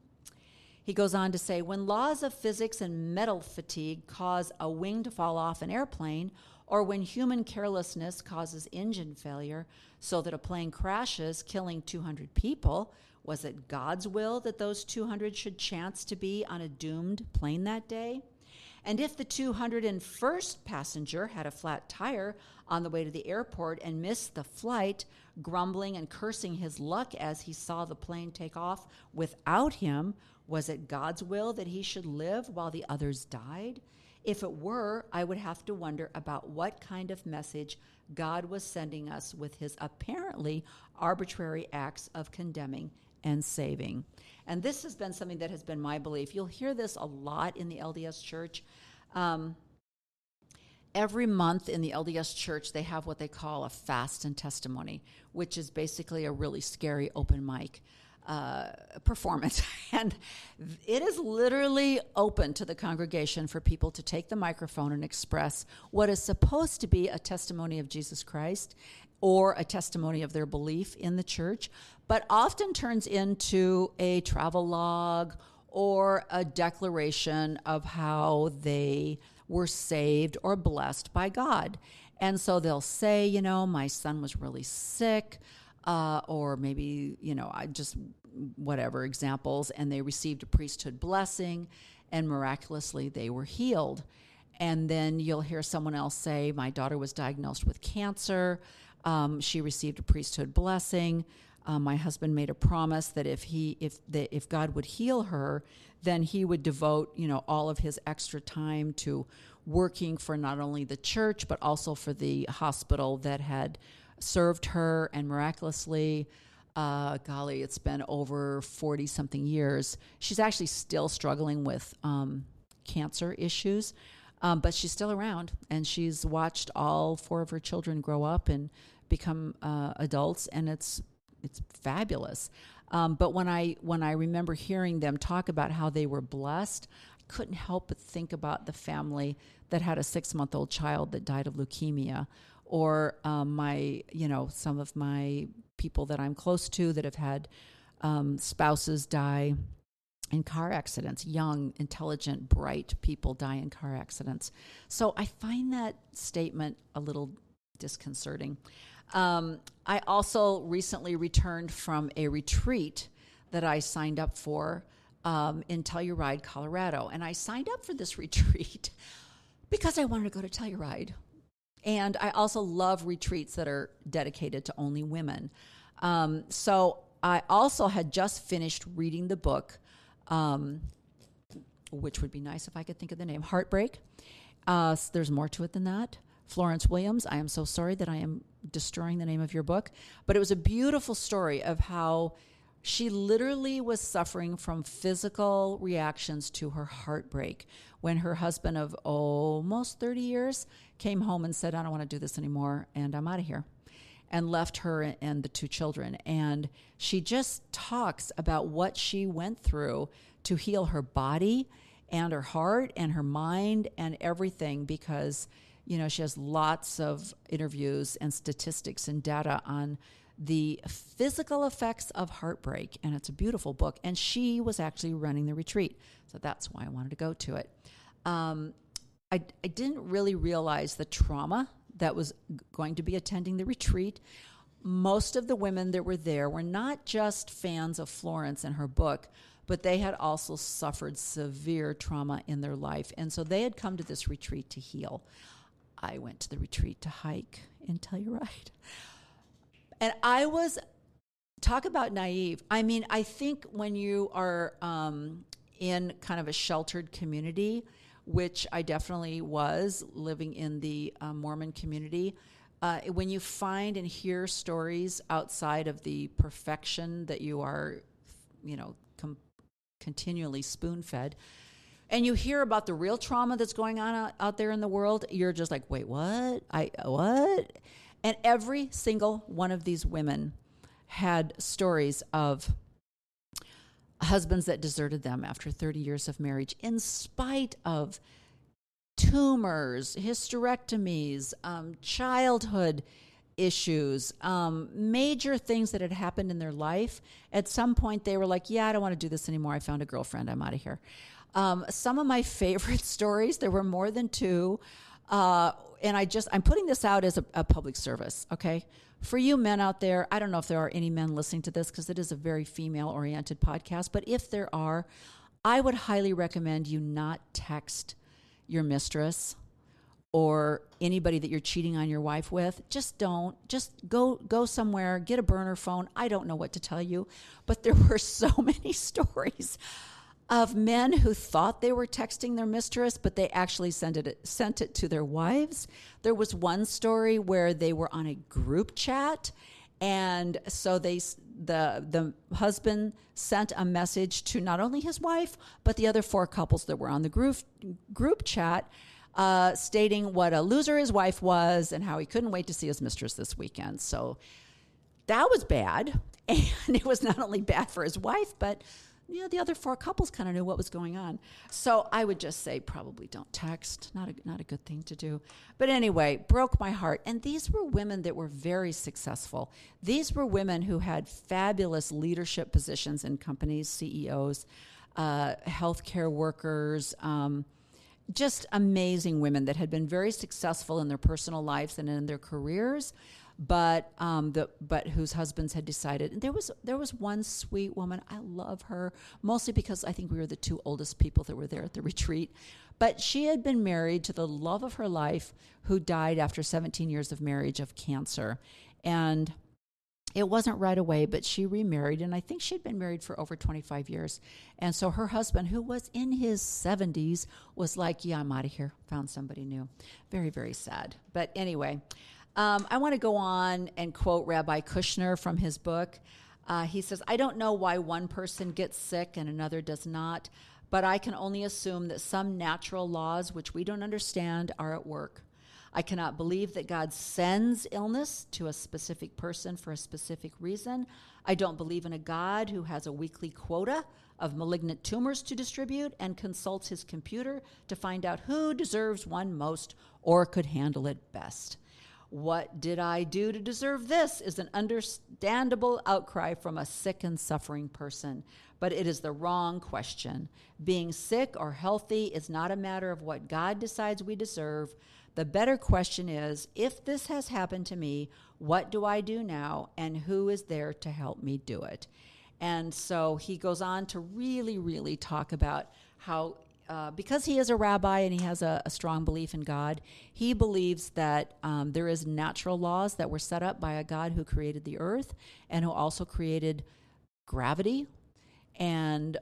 He goes on to say when laws of physics and metal fatigue cause a wing to fall off an airplane, or when human carelessness causes engine failure so that a plane crashes, killing 200 people, was it God's will that those 200 should chance to be on a doomed plane that day? And if the 201st passenger had a flat tire on the way to the airport and missed the flight, grumbling and cursing his luck as he saw the plane take off without him, was it God's will that he should live while the others died? If it were, I would have to wonder about what kind of message God was sending us with his apparently arbitrary acts of condemning and saving. And this has been something that has been my belief. You'll hear this a lot in the LDS church. Um, every month in the LDS church, they have what they call a fast and testimony, which is basically a really scary open mic. Uh, performance. and it is literally open to the congregation for people to take the microphone and express what is supposed to be a testimony of Jesus Christ or a testimony of their belief in the church, but often turns into a travel log or a declaration of how they were saved or blessed by God. And so they'll say, you know, my son was really sick, uh, or maybe, you know, I just whatever examples, and they received a priesthood blessing, and miraculously they were healed. And then you'll hear someone else say, My daughter was diagnosed with cancer. Um, she received a priesthood blessing. Um, my husband made a promise that if he if the, if God would heal her, then he would devote you know all of his extra time to working for not only the church but also for the hospital that had served her and miraculously. Uh, golly, it's been over 40 something years. She's actually still struggling with um, cancer issues, um, but she's still around and she's watched all four of her children grow up and become uh, adults, and it's it's fabulous. Um, but when I when I remember hearing them talk about how they were blessed, I couldn't help but think about the family that had a six month old child that died of leukemia, or um, my you know some of my people that I'm close to that have had um, spouses die in car accidents, young, intelligent, bright people die in car accidents. So I find that statement a little disconcerting. Um, I also recently returned from a retreat that I signed up for um, in Telluride, Colorado. And I signed up for this retreat because I wanted to go to Telluride. And I also love retreats that are dedicated to only women. Um, so I also had just finished reading the book, um, which would be nice if I could think of the name, Heartbreak. Uh, there's more to it than that. Florence Williams, I am so sorry that I am destroying the name of your book, but it was a beautiful story of how she literally was suffering from physical reactions to her heartbreak when her husband of almost 30 years came home and said, I don't want to do this anymore and I'm out of here and left her and the two children. And she just talks about what she went through to heal her body and her heart and her mind and everything because, you know, she has lots of interviews and statistics and data on the physical effects of heartbreak. And it's a beautiful book. And she was actually running the retreat. So that's why I wanted to go to it. Um, I, I didn't really realize the trauma that was going to be attending the retreat. Most of the women that were there were not just fans of Florence and her book, but they had also suffered severe trauma in their life. And so they had come to this retreat to heal. I went to the retreat to hike and tell in Telluride. And I was, talk about naive. I mean, I think when you are um, in kind of a sheltered community, which I definitely was living in the uh, Mormon community. Uh, when you find and hear stories outside of the perfection that you are, you know, com- continually spoon fed, and you hear about the real trauma that's going on out, out there in the world, you're just like, wait, what? I what? And every single one of these women had stories of husbands that deserted them after 30 years of marriage, in spite of tumors, hysterectomies, um, childhood issues, um, major things that had happened in their life. At some point, they were like, Yeah, I don't want to do this anymore. I found a girlfriend. I'm out of here. Um, some of my favorite stories, there were more than two. Uh, and I just, I'm putting this out as a, a public service, okay? For you men out there, I don't know if there are any men listening to this because it is a very female oriented podcast, but if there are, I would highly recommend you not text your mistress or anybody that you're cheating on your wife with just don't just go go somewhere get a burner phone i don't know what to tell you but there were so many stories of men who thought they were texting their mistress, but they actually sent it, sent it to their wives. There was one story where they were on a group chat, and so they the the husband sent a message to not only his wife but the other four couples that were on the group group chat. Uh, stating what a loser his wife was and how he couldn't wait to see his mistress this weekend. So that was bad. And it was not only bad for his wife, but you know, the other four couples kind of knew what was going on. So I would just say probably don't text. Not a, not a good thing to do. But anyway, broke my heart. And these were women that were very successful. These were women who had fabulous leadership positions in companies, CEOs, uh, healthcare workers. Um, just amazing women that had been very successful in their personal lives and in their careers but um, the but whose husbands had decided. And there was there was one sweet woman. I love her mostly because I think we were the two oldest people that were there at the retreat. But she had been married to the love of her life, who died after 17 years of marriage of cancer, and it wasn't right away, but she remarried, and I think she'd been married for over 25 years. And so her husband, who was in his 70s, was like, Yeah, I'm out of here, found somebody new. Very, very sad. But anyway, um, I want to go on and quote Rabbi Kushner from his book. Uh, he says, I don't know why one person gets sick and another does not, but I can only assume that some natural laws which we don't understand are at work. I cannot believe that God sends illness to a specific person for a specific reason. I don't believe in a God who has a weekly quota of malignant tumors to distribute and consults his computer to find out who deserves one most or could handle it best. What did I do to deserve this? is an understandable outcry from a sick and suffering person, but it is the wrong question. Being sick or healthy is not a matter of what God decides we deserve. The better question is if this has happened to me, what do I do now, and who is there to help me do it? And so he goes on to really, really talk about how uh, because he is a rabbi and he has a, a strong belief in God, he believes that um, there is natural laws that were set up by a God who created the earth and who also created gravity and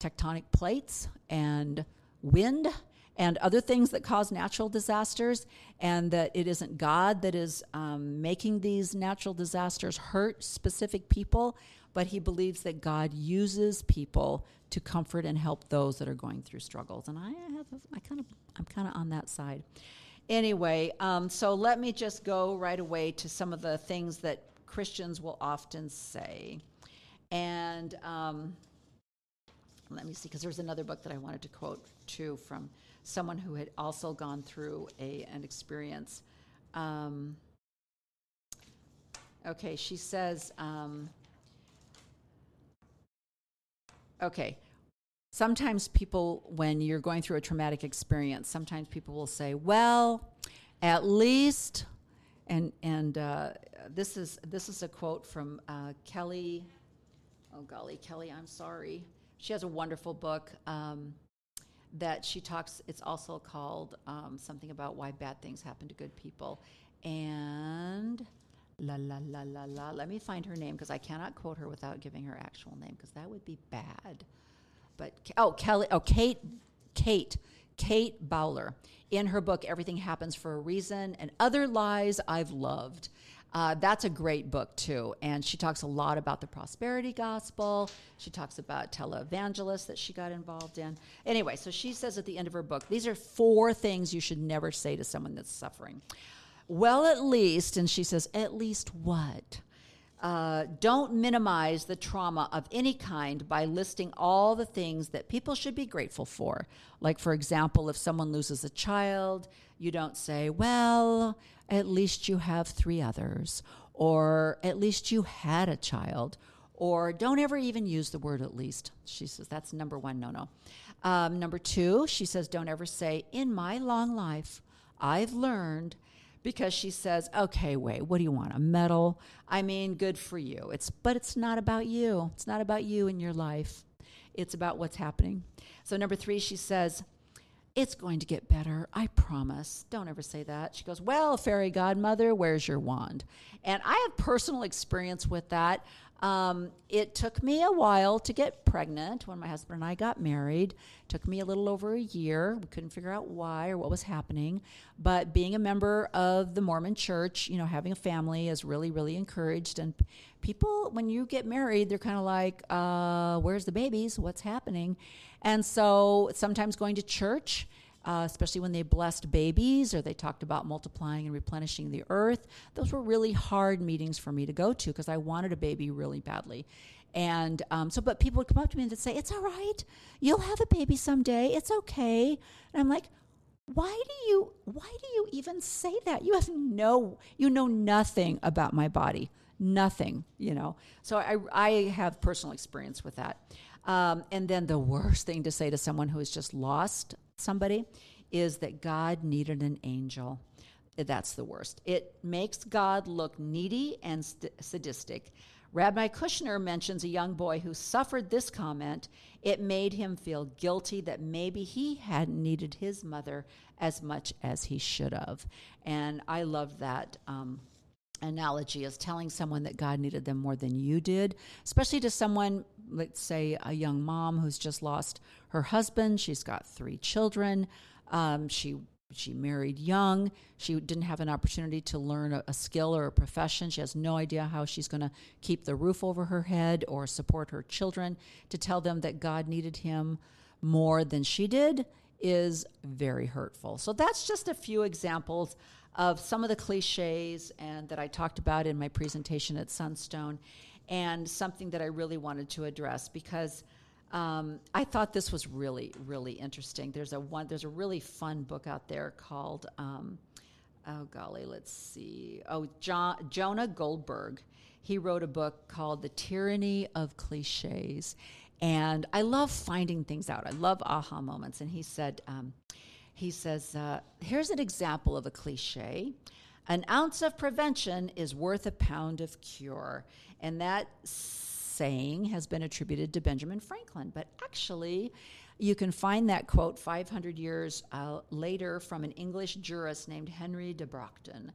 tectonic plates and wind and other things that cause natural disasters, and that it isn't God that is um, making these natural disasters hurt specific people, but he believes that God uses people to comfort and help those that are going through struggles. And I have, I kind of, I'm kind of on that side. Anyway, um, so let me just go right away to some of the things that Christians will often say. And um, let me see, because there's another book that I wanted to quote too from someone who had also gone through a, an experience. Um, okay, she says, um, okay, sometimes people, when you're going through a traumatic experience, sometimes people will say, well, at least, and, and uh, this, is, this is a quote from uh, Kelly, oh golly, Kelly, I'm sorry. She has a wonderful book. Um, that she talks, it's also called um, something about why bad things happen to good people. And la la la la la, let me find her name because I cannot quote her without giving her actual name because that would be bad. But, oh, Kelly, oh, Kate, Kate, Kate Bowler. In her book, Everything Happens for a Reason and Other Lies I've Loved. Uh, that's a great book too, and she talks a lot about the prosperity gospel. She talks about televangelists that she got involved in. Anyway, so she says at the end of her book, these are four things you should never say to someone that's suffering. Well, at least, and she says, at least what? Uh, don't minimize the trauma of any kind by listing all the things that people should be grateful for. Like, for example, if someone loses a child, you don't say, Well, at least you have three others, or at least you had a child, or don't ever even use the word at least. She says that's number one no no. Um, number two, she says, Don't ever say, In my long life, I've learned because she says, "Okay, wait, what do you want? A medal? I mean, good for you. It's but it's not about you. It's not about you and your life. It's about what's happening." So number 3, she says, "It's going to get better. I promise." Don't ever say that. She goes, "Well, fairy godmother, where's your wand?" And I have personal experience with that. Um, it took me a while to get pregnant when my husband and I got married. It took me a little over a year. We couldn't figure out why or what was happening. But being a member of the Mormon church, you know, having a family is really, really encouraged. And people, when you get married, they're kind of like, uh, where's the babies? What's happening? And so sometimes going to church uh, especially when they blessed babies or they talked about multiplying and replenishing the earth. Those were really hard meetings for me to go to because I wanted a baby really badly. And um, so, but people would come up to me and say, It's all right. You'll have a baby someday. It's okay. And I'm like, why do you why do you even say that you have no you know nothing about my body nothing you know so i i have personal experience with that um, and then the worst thing to say to someone who has just lost somebody is that God needed an angel. That's the worst. It makes God look needy and st- sadistic. Rabbi Kushner mentions a young boy who suffered this comment. It made him feel guilty that maybe he hadn't needed his mother as much as he should have. And I love that. Um, analogy is telling someone that God needed them more than you did, especially to someone, let's say a young mom who's just lost her husband. She's got three children. Um, she she married young. She didn't have an opportunity to learn a, a skill or a profession. She has no idea how she's going to keep the roof over her head or support her children. To tell them that God needed him more than she did is very hurtful. So that's just a few examples of some of the cliches and that I talked about in my presentation at Sunstone, and something that I really wanted to address because um, I thought this was really, really interesting. There's a one, there's a really fun book out there called, um, oh golly, let's see, oh Jonah Goldberg. He wrote a book called The Tyranny of Cliches, and I love finding things out. I love aha moments. And he said. Um, he says, uh, here's an example of a cliche. An ounce of prevention is worth a pound of cure. And that saying has been attributed to Benjamin Franklin. But actually, you can find that quote 500 years uh, later from an English jurist named Henry de Bracton.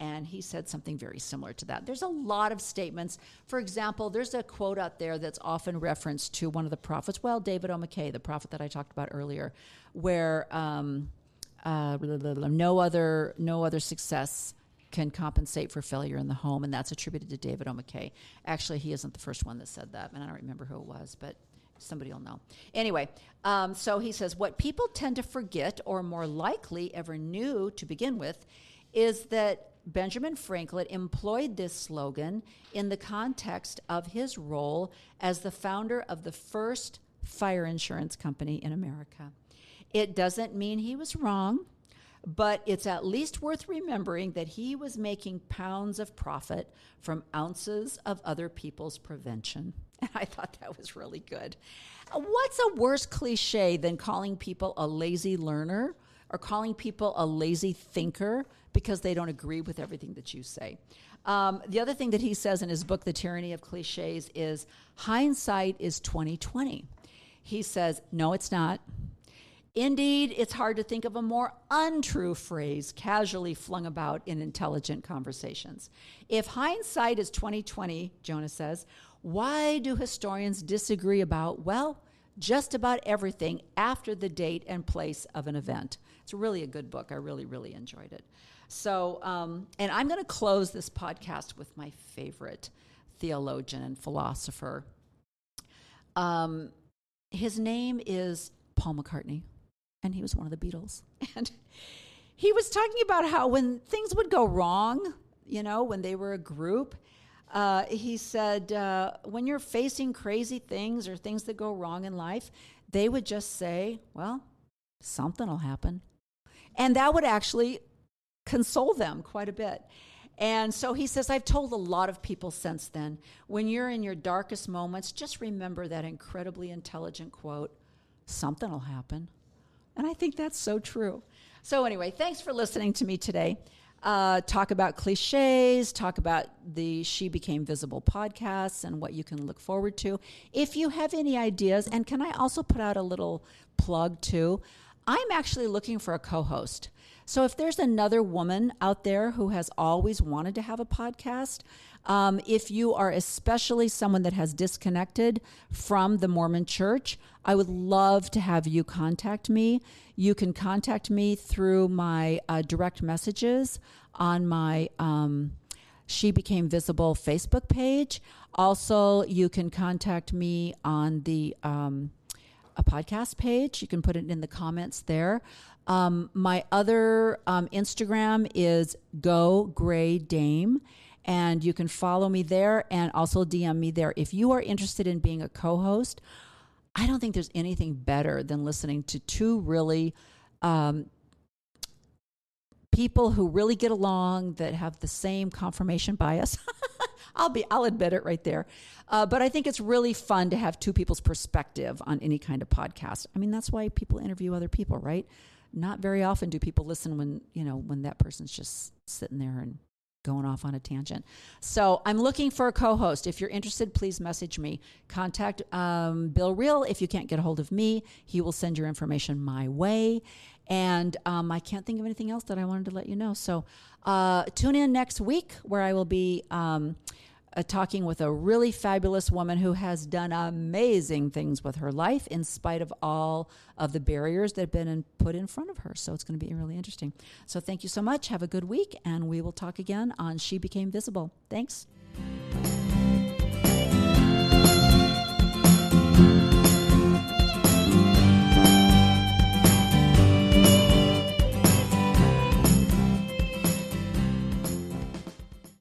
And he said something very similar to that. There's a lot of statements. For example, there's a quote out there that's often referenced to one of the prophets, well, David O. McKay, the prophet that I talked about earlier, where um, uh, no other no other success can compensate for failure in the home, and that's attributed to David O. McKay. Actually, he isn't the first one that said that, and I don't remember who it was, but somebody will know. Anyway, um, so he says what people tend to forget, or more likely ever knew to begin with, is that Benjamin Franklin employed this slogan in the context of his role as the founder of the first fire insurance company in America. It doesn't mean he was wrong, but it's at least worth remembering that he was making pounds of profit from ounces of other people's prevention. And I thought that was really good. What's a worse cliche than calling people a lazy learner or calling people a lazy thinker because they don't agree with everything that you say? Um, the other thing that he says in his book, The Tyranny of Cliches, is hindsight is 2020. He says, no, it's not. Indeed, it's hard to think of a more untrue phrase casually flung about in intelligent conversations. If hindsight is 2020, Jonah says, why do historians disagree about, well, just about everything after the date and place of an event? It's really a good book. I really, really enjoyed it. So, um, and I'm going to close this podcast with my favorite theologian and philosopher. Um, his name is Paul McCartney and he was one of the Beatles. And he was talking about how when things would go wrong, you know, when they were a group, uh, he said, uh, when you're facing crazy things or things that go wrong in life, they would just say, well, something will happen. And that would actually console them quite a bit. And so he says, I've told a lot of people since then, when you're in your darkest moments, just remember that incredibly intelligent quote something will happen. And I think that's so true. So, anyway, thanks for listening to me today. Uh, talk about cliches, talk about the She Became Visible podcasts and what you can look forward to. If you have any ideas, and can I also put out a little plug too? I'm actually looking for a co host. So if there's another woman out there who has always wanted to have a podcast, um, if you are especially someone that has disconnected from the Mormon church, I would love to have you contact me. You can contact me through my uh, direct messages on my. Um, she Became Visible Facebook page. Also, you can contact me on the um, a podcast page. You can put it in the comments there. Um, my other um, Instagram is Go Gray Dame, and you can follow me there and also DM me there. If you are interested in being a co host, I don't think there's anything better than listening to two really um, people who really get along that have the same confirmation bias. I'll be I'll admit it right there. Uh, but I think it's really fun to have two people's perspective on any kind of podcast. I mean, that's why people interview other people, right? Not very often do people listen when you know when that person's just sitting there and going off on a tangent. So I'm looking for a co-host. If you're interested, please message me. Contact um, Bill Reel if you can't get a hold of me. He will send your information my way. And um, I can't think of anything else that I wanted to let you know. So uh, tune in next week where I will be. Um, uh, talking with a really fabulous woman who has done amazing things with her life in spite of all of the barriers that have been in, put in front of her. So it's going to be really interesting. So thank you so much. Have a good week, and we will talk again on She Became Visible. Thanks.